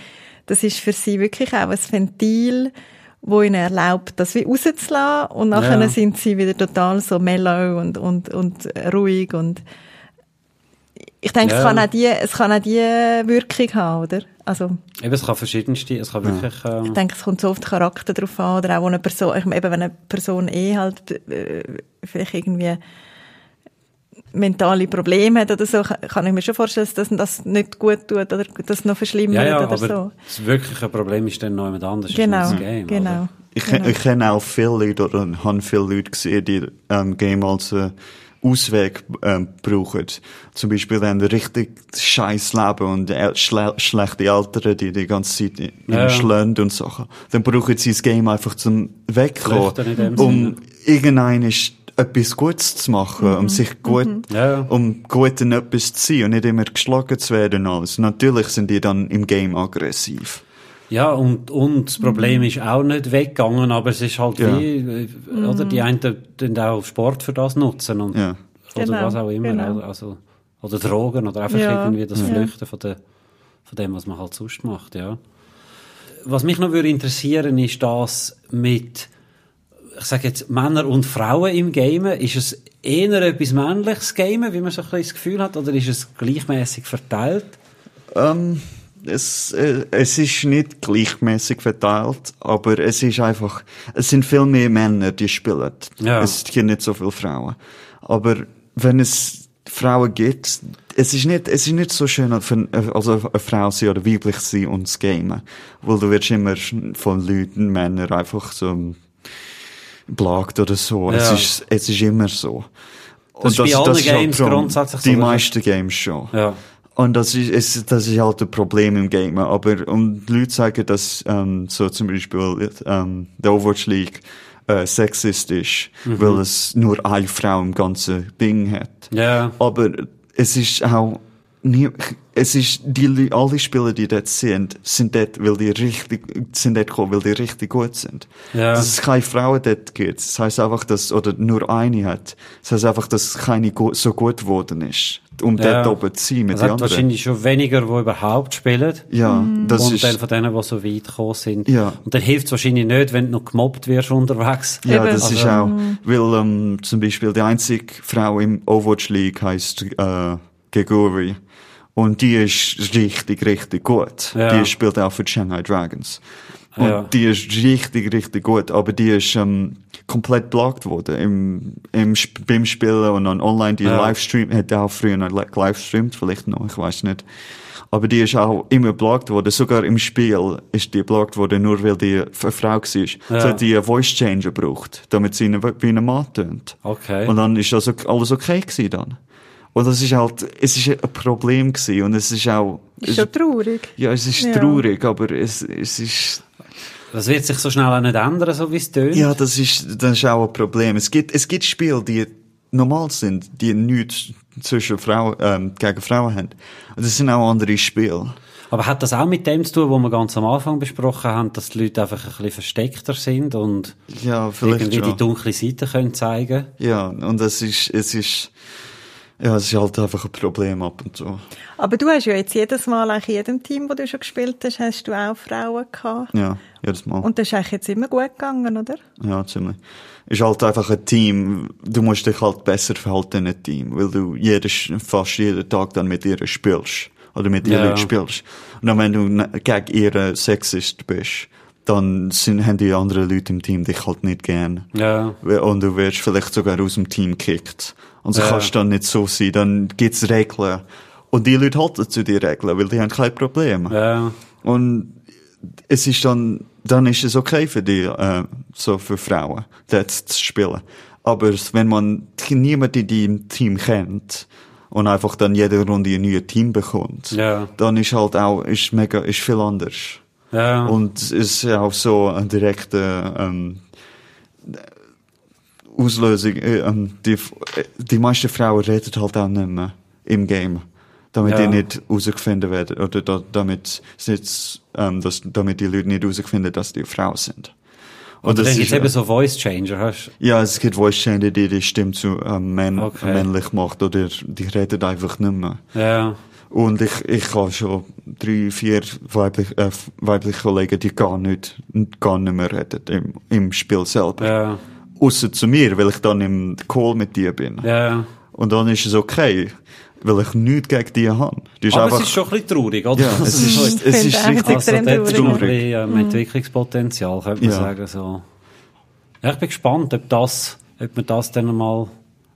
das ist für sie wirklich auch ein Ventil, wo ihnen erlaubt, das wie rauszulassen und nachher ja. sind sie wieder total so mellow und, und, und ruhig und ich denke, ja. es, kann auch die, es kann auch die Wirkung haben, oder? Also, eben, es kann verschiedenste, es kann ja. wirklich... Äh, ich denke, es kommt so auf den Charakter drauf an, oder auch eine Person, eben wenn eine Person eh halt äh, vielleicht irgendwie mentale Probleme hat oder so, kann ich mir schon vorstellen, dass das nicht gut tut oder das noch verschlimmert ja, ja, oder aber so. Das wirkliche Problem ist dann noch jemand anderes. Genau, Game, genau. Ich, genau. ich kenne auch viele Leute oder habe viele Leute gesehen, die ähm, Game als äh, Ausweg ähm, brauchen. Zum Beispiel dann richtig scheiß Leben und äh, schle schlechte Eltern, die die ganze Zeit ja. schlönd und Sachen. Dann brauchen sie das Game einfach zum Wegkommen, um irgendeinen etwas Gutes zu machen, mhm. um sich gut, mhm. ja. um gut in etwas zu sein und nicht immer geschlagen zu werden alles. Natürlich sind die dann im Game aggressiv. Ja, und, und das Problem mhm. ist auch nicht weggegangen, aber es ist halt ja. wie, äh, oder die einen den auch Sport für das nutzen und, ja. oder genau, was auch immer, genau. also, oder Drogen oder einfach ja. irgendwie das Flüchten von, der, von dem, was man halt sonst macht, ja. Was mich noch würde interessieren, ist das mit, ich sage jetzt, Männer und Frauen im Gamen. Ist es eher etwas männliches Gamen, wie man so ein bisschen das Gefühl hat, oder ist es gleichmäßig verteilt? Ähm, es, äh, es ist nicht gleichmäßig verteilt, aber es ist einfach, es sind viel mehr Männer, die spielen. Ja. Es gibt nicht so viele Frauen. Aber wenn es Frauen gibt, es ist nicht, es ist nicht so schön, also eine Frau sein oder weiblich sein und das Gamen. Weil du wirst immer von Leuten, Männern einfach so blagt oder so. Ja. Es ist, es ist immer so. Das und ist das, bei allen Games grundsätzlich Die so, meisten Games schon. Ja. Und das ist, ist, das ist halt ein Problem im Game. Aber, und die Leute sagen, dass, ähm, so zum Beispiel, ähm, der Overwatch League, äh, sexistisch, mhm. weil es nur eine Frau im ganzen Ding hat. Ja. Aber es ist auch, nie, es ist, die, alle Spieler, die dort sind, sind dort, weil die richtig, sind dort gekommen, weil die richtig gut sind. Ja. Dass es keine Frauen dort gibt. Das heisst einfach, dass, oder nur eine hat. Das heisst einfach, dass keine so gut geworden ist um ja. dort oben zu sein mit also den anderen. wahrscheinlich schon weniger, die überhaupt spielen. Ja, das und ist... Und dann von denen, die so weit gekommen sind. Ja. Und dann hilft es wahrscheinlich nicht, wenn du noch gemobbt wirst unterwegs. Ja, Eben. das also, ist auch, weil ähm, zum Beispiel die einzige Frau im Overwatch League heisst äh, Geguri. Und die ist richtig, richtig gut. Ja. Die spielt auch für Shanghai Dragons. Und die ist richtig, richtig gut. Aber die ist ähm, komplett blockt worden im, im, beim Spielen und dann online die ja. Livestream, hat auch früher noch livestreamt, vielleicht noch, ich weiß nicht. Aber die ist auch immer blockt worden. Sogar im Spiel ist die blockt worden, nur weil die eine Frau war. Ja. So hat die einen Voice Changer gebraucht, damit sie wie ein Mann tönt. Okay. Und dann ist also alles okay gewesen dann. Und das ist halt, es ist ein Problem gewesen und es ist auch... Ist schon traurig. Ja, es ist ja. traurig, aber es, es ist... Das wird sich so schnell auch nicht ändern, so wie es tönt. Ja, das ist, das ist auch ein Problem. Es gibt, es gibt Spiele, die normal sind, die nichts zwischen Frauen, ähm, gegen Frauen haben. Und das sind auch andere Spiele. Aber hat das auch mit dem zu tun, was wir ganz am Anfang besprochen haben, dass die Leute einfach ein bisschen versteckter sind und ja, irgendwie schon. die dunkle Seite können zeigen? Ja, und es ist, es ist, ja, es ist halt einfach ein Problem ab und zu. Aber du hast ja jetzt jedes Mal, eigentlich in jedem Team, wo du schon gespielt hast, hast du auch Frauen gehabt. Ja, jedes Mal. Und das ist eigentlich jetzt immer gut gegangen, oder? Ja, ziemlich. Ist halt einfach ein Team, du musst dich halt besser verhalten in einem Team, weil du jedes, fast jeden Tag dann mit ihr spielst. Oder mit ihr ja. spielst. Und dann, wenn du gegen ihre Sexist bist, dann sind, haben die anderen Leute im Team dich halt nicht gern. Ja. Und du wirst vielleicht sogar aus dem Team gekickt. Und so ja. kannst du dann nicht so sein. Dann gibt's Regeln. Und die Leute halten zu den Regeln, weil die haben kein Problem. Ja. Und es ist dann, dann ist es okay für die, äh, so für Frauen, dort zu spielen. Aber wenn man niemanden in deinem Team kennt, und einfach dann jede Runde ein neues Team bekommt, ja. dann ist halt auch, ist mega, ist viel anders. Ja. Und es ist ja auch so ein direkter, ähm, Auslösung, äh, ähm, die, die meisten Frauen reden halt auch nicht mehr im Game. Damit ja. die nicht herausgefunden werden, oder da, damit, nicht, ähm, dass, damit die Leute nicht herausfinden, dass die Frau sind. Oder dann gibt es eben so Voice Changer, hast Ja, es gibt Voice Changer, die die Stimme zu ähm, männ okay. männlich macht, oder die reden einfach nicht mehr. Ja. Und ich, ich habe schon drei, vier weibliche, äh, weibliche Kollegen, die gar nicht, gar nicht mehr reden im, im Spiel selber. Ja. Außer zu mir, weil ich dann im Call mit dir bin. Ja. Und dann ist es okay, weil ich nichts gegen die habe. Die Aber einfach, es ist schon ein bisschen traurig, oder? Ja, es ist, es ist richtig also, traurig. traurig. Ein bisschen, ähm, Entwicklungspotenzial, könnte man ja. sagen. So. Ja, ich bin gespannt, ob, das, ob wir das dann mal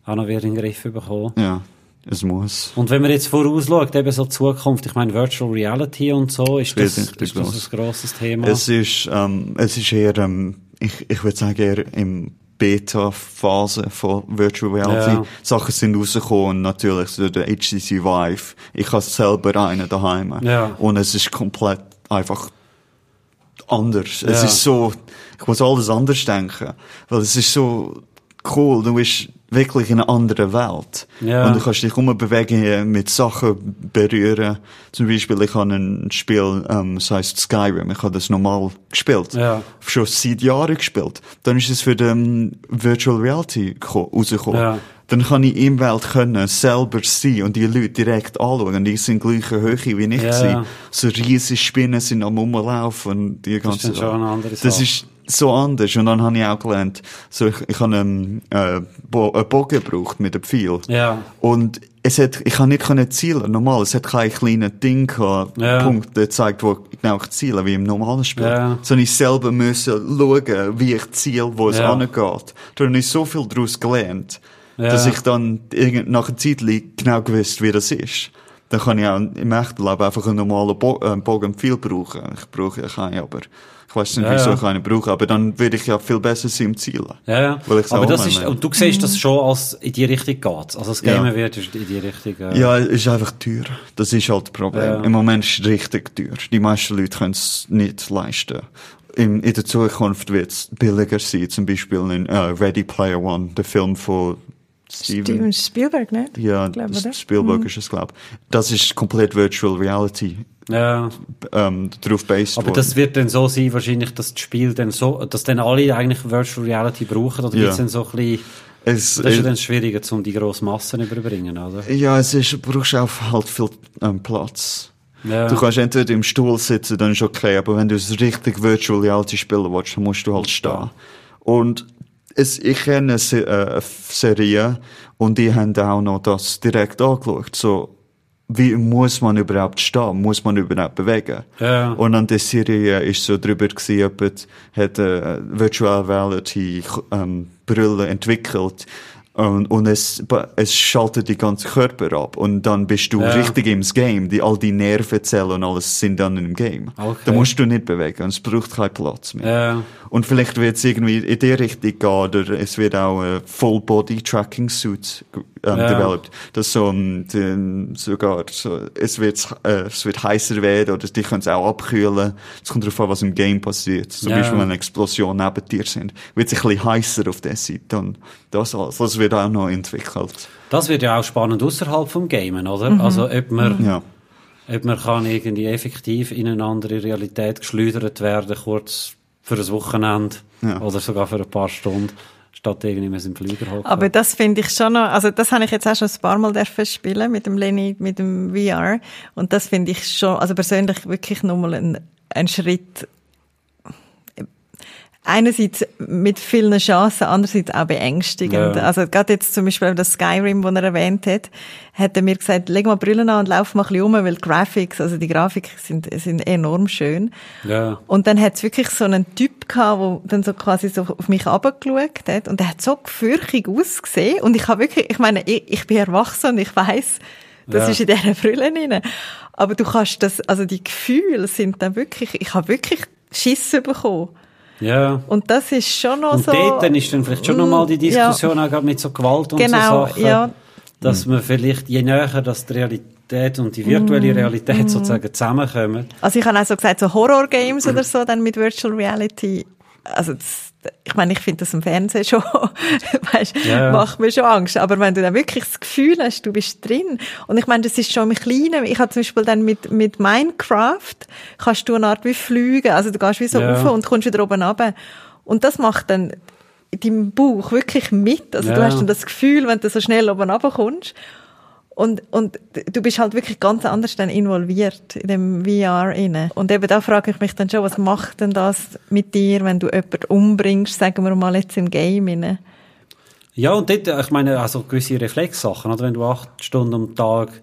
auch noch wieder in den Griff bekommen. Ja. Es muss. Und wenn man jetzt vorausschaut, eben so Zukunft, ich meine Virtual Reality und so, ist das, ist das ein grosses Thema? Es ist, ähm, es ist eher, ähm, ich, ich würde sagen, eher im Beta-Phase von Virtual Reality. Ja. Sachen sind rausgekommen, natürlich so der HTC Vive. Ich habe selber einen daheim. Ja. Und es ist komplett einfach anders. Ja. Es ist so, ich muss alles anders denken. Weil es ist so cool, du bist wirklich in einer anderen Welt. Ja. Und du kannst dich bewegen, mit Sachen berühren. Zum Beispiel, ich habe ein Spiel, ähm, das heisst Skyrim. Ich habe das normal gespielt. Ja. Schon seit Jahren gespielt. Dann ist es für den Virtual Reality rausgekommen. Ja. Dann kann ich im Welt können, selber sein und die Leute direkt anschauen. Die sind gleiche Höhe wie ich. Ja. So riesige Spinnen sind am Rumlaufen und die ganze Das ist schon eine andere Sache. Das ist so anders. Und dann habe ich auch gelernt, so ich, ich habe einen, äh, Bo einen Bogen gebraucht mit einem Pfeil. Ja. Und es hat, ich kann nicht können zielen, normal. Es hat kein kleines Ding gehabt, ja. Punkt, der zeigt, wo genau ich ziele, wie im normalen Spiel. Ja. Sondern ich selber müssen schauen, wie ich ziele, wo es ja. angeht. Da habe ich so viel daraus gelernt, ja. dass ich dann nach einer Zeit genau gewusst, wie das ist. Dann kann ich auch im echten Leben einfach einen normalen Bo äh, Bogen viel brauchen. Ich brauche keinen, aber ich weiß nicht, ja, wieso ich einen brauche, aber dann würde ich ja viel besser sein im Ziel. Ja, ja. Weil aber das ist, und du siehst das schon als in die Richtung geht. Also das Gamen ja. wird in die Richtung. Äh... Ja, ist einfach teuer. Das ist halt das Problem. Ja. Im Moment ist es richtig teuer. Die meisten Leute können es nicht leisten. In, in der Zukunft wird es billiger sein, zum Beispiel in uh, Ready Player One, der Film von Steven, Steven Spielberg, nicht? Ja, glaub, Spielberg mhm. ist es, glaube ich. Das ist komplett Virtual Reality. Ja. Ähm, darauf based Aber worden. das wird dann so sein, wahrscheinlich, dass das Spiel dann so, dass dann alle eigentlich Virtual Reality brauchen, oder ja. gibt's dann so ein bisschen, es, das ist ja dann schwieriger, um die grossen Massen überbringen, oder? Ja, es ist, brauchst auch halt viel ähm, Platz. Ja. Du kannst entweder im Stuhl sitzen, dann ist okay, aber wenn du es richtig Virtual Reality spielen willst, dann musst du halt stehen. Und es, ich kenne eine, äh, Serie und die haben auch noch das direkt angeschaut. So, wie muss man überhaupt stehen? Muss man überhaupt bewegen? Ja. Und an der Serie ist so drüber gewesen, hat eine Virtual Reality ähm, Brille entwickelt, und, und es, es schaltet die ganze Körper ab. Und dann bist du ja. richtig im Game. Die, all die Nervenzellen und alles sind dann im Game. Okay. Da musst du nicht bewegen. Und es braucht keinen Platz mehr. Ja. Und vielleicht wird es irgendwie in die Richtung gehen, oder es wird auch ein Full-Body-Tracking-Suit ähm, ja. developed. Das so, um, den, sogar, so, es wird, äh, es wird heißer werden, oder die können es auch abkühlen. Es kommt darauf an, was im Game passiert. Zum Beispiel, wenn eine Explosion neben dir sind, wird es ein bisschen heißer auf der Seite. Dann, das alles. Das wird auch noch entwickelt. Das wird ja auch spannend außerhalb vom Gamen, oder? Mhm. Also, ob man, ja. ob man kann irgendwie effektiv in eine andere Realität geschleudert werden, kurz für ein Wochenende ja. oder sogar für ein paar Stunden statt irgendwie dem Flieger hocken. Aber das finde ich schon noch, also das habe ich jetzt auch schon ein paar Mal dürfen spielen mit dem Lenny, mit dem VR und das finde ich schon, also persönlich wirklich nochmal ein, ein Schritt einerseits mit vielen Chancen, andererseits auch beängstigend. Ja. Also gerade jetzt zum Beispiel das Skyrim, das er erwähnt hat, hat er mir gesagt, leg mal Brillen an und lauf mal ein bisschen um, weil die Graphics, also die Grafiken sind, sind enorm schön. Ja. Und dann hat es wirklich so einen Typ gehabt, der dann so quasi so auf mich runtergeschaut hat und der hat so gefürchtig ausgesehen und ich habe wirklich, ich meine, ich, ich bin erwachsen und ich weiß, das ja. ist in dieser Brille drin. Aber du kannst das, also die Gefühle sind dann wirklich, ich habe wirklich Schiss bekommen. Ja. Und das ist schon noch und so. Und dort dann ist dann vielleicht schon nochmal die Diskussion ja. auch mit so Gewalt und genau, so Sachen. Ja. Dass man vielleicht, je näher dass die Realität und die virtuelle mm. Realität mm. sozusagen zusammenkommen. Also ich habe auch so gesagt, so Horror-Games oder so, dann mit Virtual Reality. Also das, ich meine, ich finde das im Fernsehen schon, [LAUGHS] weißt, ja. macht mir schon Angst. Aber wenn du dann wirklich das Gefühl hast, du bist drin. Und ich meine, das ist schon im Kleinen. Ich habe zum Beispiel dann mit, mit Minecraft, kannst du eine Art wie fliegen. Also du gehst wie so ja. rauf und kommst wieder oben runter. Und das macht dann deinem Bauch wirklich mit. Also ja. du hast dann das Gefühl, wenn du so schnell oben runter kommst. Und, und du bist halt wirklich ganz anders dann involviert in dem VR inne. Und eben da frage ich mich dann schon, was macht denn das mit dir, wenn du jemanden umbringst, sagen wir mal jetzt im Game inne? Ja, und dort, ich meine, also gewisse Reflexsachen, oder? Wenn du acht Stunden am Tag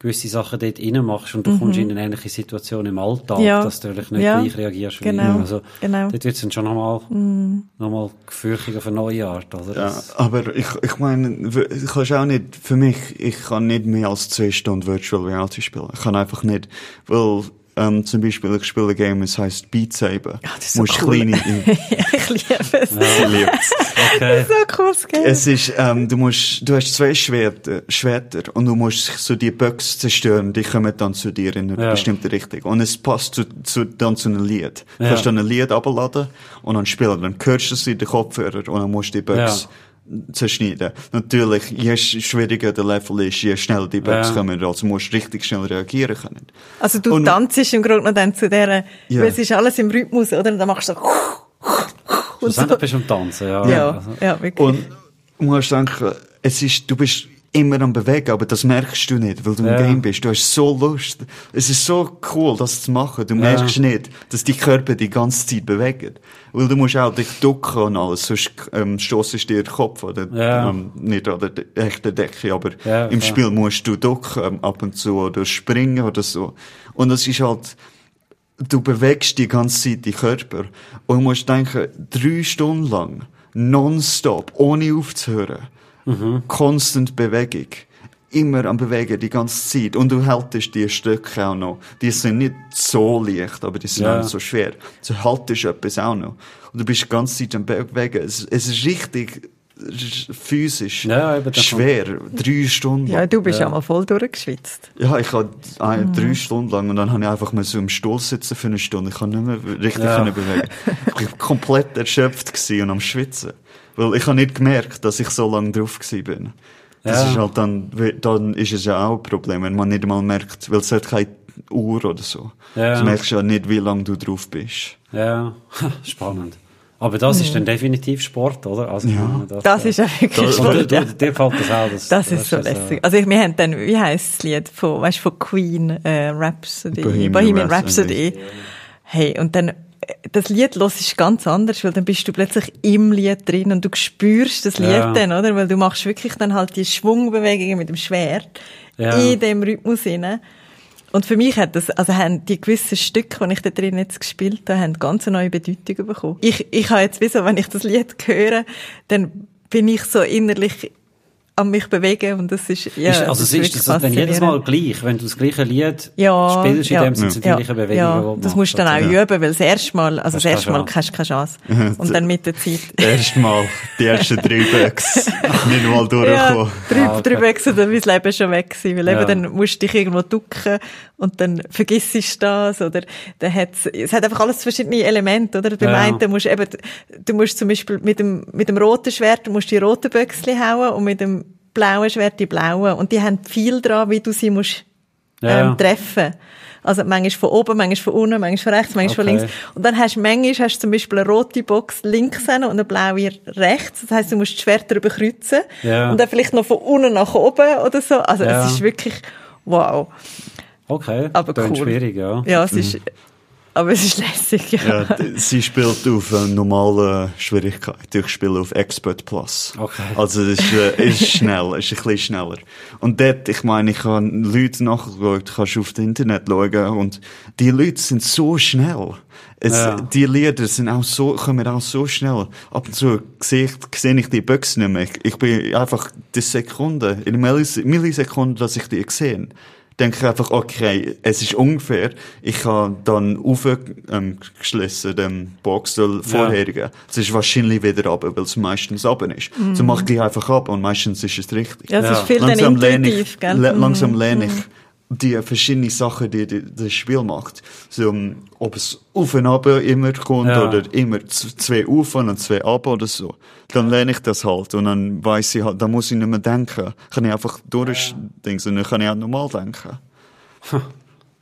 gewisse Sachen dort machst und du mhm. kommst in eine ähnliche Situation im Alltag, ja. dass du natürlich nicht ja. gleich reagierst wie genau. immer. Also, genau. dort wird es dann schon nochmal, mhm. nochmal gefürchtig auf eine neue Art, oder? Ja, aber ich, ich meine, ich kann auch nicht, für mich, ich kann nicht mehr als zwei Stunden Virtual Reality spielen. Ich kann einfach nicht, weil ähm, zum Beispiel, ich spiele ein Game, es heisst Beat Saber. Ja, das ist so cool. kleine, [LAUGHS] ich liebe es. Ja. Ich liebe es. Okay. Das ist so ein cooles Game. Es ist, ähm, du musst, du hast zwei Schwerter, Schwerter und du musst so die Böcks zerstören, die kommen dann zu dir in eine ja. bestimmte Richtung. Und es passt zu, zu, dann zu einem Lied. Du ja. kannst dann ein Lied abladen und dann spielen. Dann hörst du es in den Kopfhörer und dann musst du die Böcks ja zerschneiden. Natürlich, je schwieriger der Level ist, je schneller die Bugs ja. kommen, also musst du richtig schnell reagieren können. Also du und, tanzt im Grunde noch dann zu der, ja. weil es ist alles im Rhythmus, oder? Und dann machst du so, und so. bist du am Tanzen, ja. Ja, also. ja wirklich. Und du musst denken, es ist, du bist immer am Bewegen, aber das merkst du nicht, weil du ja. im Game bist. Du hast so Lust. Es ist so cool, das zu machen. Du merkst ja. nicht, dass die Körper die ganze Zeit bewegen. Weil du musst auch dich ducken und alles, sonst ähm, stossest dir den Kopf oder ja. ähm, nicht an der echten Decke, aber im Spiel musst du ducken ähm, ab und zu oder springen oder so. Und das ist halt, du bewegst die ganze Zeit die Körper und du musst denken, drei Stunden lang, nonstop, ohne aufzuhören Mhm. Konstant Bewegung. Immer am Bewegen, die ganze Zeit. Und du haltest die Stücke auch noch. Die sind nicht so leicht, aber die sind ja. auch nicht so schwer. Du haltest etwas auch noch. Und du bist die ganze Zeit am Bewegen. Es, es ist richtig physisch ja, schwer. Drei Stunden Ja, du bist ja, mal voll durchgeschwitzt. Ja, ich habe mhm. drei Stunden lang und dann habe ich einfach mal so im Stuhl sitzen für eine Stunde. Ich kann nicht mehr richtig ja. bewegen. Ich war komplett erschöpft und am Schwitzen. Weil ich habe nicht gemerkt, dass ich so lange drauf bin. Das ja. ist halt dann, dann ist es ja auch ein Problem, wenn man nicht mal merkt, weil es hat keine Uhr oder so. Ja. Du merkst ja nicht, wie lange du drauf bist. Ja, [LAUGHS] spannend. Aber das mhm. ist dann definitiv Sport, oder? Also, ja. Das, das ist ja wirklich das, Sport. Ja. Dir gefällt das auch. Das, das ist so lässig. Äh, also wir haben dann, wie heisst das Lied von, weißt, von Queen, äh, Rhapsody, Bohemian, Bohemian Rhapsody. Rhapsody. Hey, und dann das Lied los ist ganz anders, weil dann bist du plötzlich im Lied drin und du spürst das Lied ja. dann, oder? Weil du machst wirklich dann halt die Schwungbewegungen mit dem Schwert ja. in dem Rhythmus hinein. Und für mich hat das, also haben die gewissen Stücke, die ich da drin jetzt gespielt habe, haben ganz eine neue Bedeutung bekommen. Ich, ich habe jetzt wie so, wenn ich das Lied höre, dann bin ich so innerlich an mich bewegen und das ist, ja, ist, also das ist, ist das dann jedes Mal gleich, wenn du das gleiche Lied ja, spielst, in ja, dem sind ja, die gleichen Bewegungen, ja, das musst du dann auch ja. üben, weil das erste Mal, also das, das erste Mal hast du keine Chance. [LAUGHS] Und dann mit der Zeit. Das erste Mal, die ersten drei [LAUGHS] Böcks, nicht mal durchkommen. Ja, drei, ah, okay. drei Böcks und dann ist das Leben schon weg gewesen, weil eben dann musst du dich irgendwo ducken und dann vergisst du das oder dann hat's, es hat einfach alles verschiedene Elemente, oder? Beim ja. einen musst du eben, du musst zum Beispiel mit dem, mit dem roten Schwert, musst die roten Böckchen hauen und mit dem blauen Schwert die blauen. Und die haben viel dran, wie du sie musst, ähm, ja. treffen. Also manchmal von oben, manchmal von unten, manchmal von rechts, manchmal okay. von links. Und dann hast du manchmal hast du zum Beispiel eine rote Box links und eine blaue rechts. Das heisst, du musst die Schwerter überkreuzen. Ja. Und dann vielleicht noch von unten nach oben oder so. Also ja. es ist wirklich wow. Okay, aber cool. schwierig, ja. Ja, es ist, aber es ist lässig, ja. ja sie spielt auf eine normale Schwierigkeit. Ich spiele auf Expert Plus. Okay. Also es ist, äh, ist schnell, es ist ein bisschen schneller. Und dort, ich meine, ich habe Leute nachgeschaut, kannst du auf das Internet schauen und die Leute sind so schnell. Es, ja. Die Lieder sind auch so, kommen auch so schnell. Ab und zu sehe ich, sehe ich die Büchse nicht mehr. Ich bin einfach die Sekunde, in Millisekunden, dass ich die sehe denke ich einfach, okay, es ist ungefähr, ich habe dann aufgeschlossen, ähm, den Box der vorherigen. Ja. Es ist wahrscheinlich wieder ab, weil es meistens ab ist. Mhm. So mache ich einfach ab und meistens ist es richtig. Ja, es ist viel langsam intuitiv, ich, gell? Langsam mhm. lerne ich. Mhm die verschiedenen Sachen, die, die das Spiel macht. So, ob es auf und ab immer kommt ja. oder immer zwei auf und zwei ab oder so. Dann lerne ich das halt und dann weiß ich halt, da muss ich nicht mehr denken. Kann ich einfach durchdenken ja. und dann kann ich auch normal denken.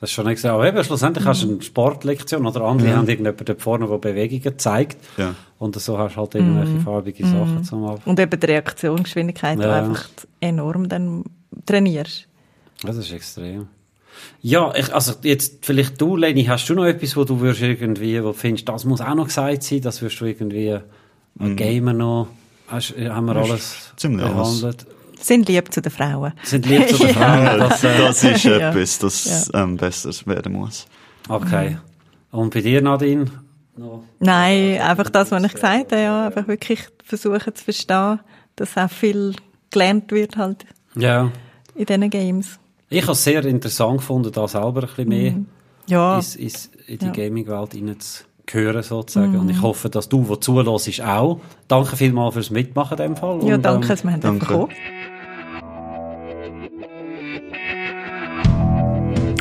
Das ist schon nicht gesagt. Aber eben, schlussendlich hast du eine Sportlektion oder andere ja. haben irgendjemand dort vorne, der Bewegungen zeigt. Ja. Und so hast du halt irgendwelche mhm. farbige Sachen mhm. zum Ab Und eben die Reaktionsgeschwindigkeit, ja. einfach enorm dann trainierst. Das ist extrem. Ja, ich, also jetzt vielleicht du, Leni, hast du noch etwas, wo du würdest irgendwie, wo du findest, das muss auch noch gesagt sein, das wirst du irgendwie mm. Gamer noch, hast, haben wir alles Ziemlich behandelt? Alles. Sind lieb zu den Frauen. Sind lieb zu den [LAUGHS] Frauen. ja, das, äh, das ist [LAUGHS] etwas, das ja. ähm, besser werden muss. Okay. Und bei dir, Nadine? No. Nein, einfach das, was ich gesagt habe, ja, einfach wirklich versuchen zu verstehen, dass auch viel gelernt wird halt. Ja. In diesen Games. Ich habe es sehr interessant gefunden, da selber ein bisschen mehr mhm. ja. ins, ins, in die ja. Gaming-Welt hineinzuhören, sozusagen. Mhm. Und ich hoffe, dass du, der zulässt, auch. Danke vielmals fürs Mitmachen in dem Fall. Ja, Und, danke, dass wir ähm, danke. bekommen.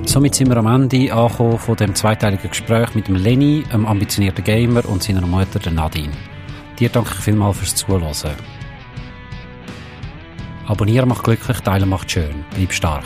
Somit sind wir am Ende angekommen von dem zweiteiligen Gespräch mit dem Lenny, einem ambitionierten Gamer, und seiner Mutter, der Nadine. Dir danke ich vielmals fürs Zuhören. Abonnieren macht glücklich, teilen macht schön. Bleib stark.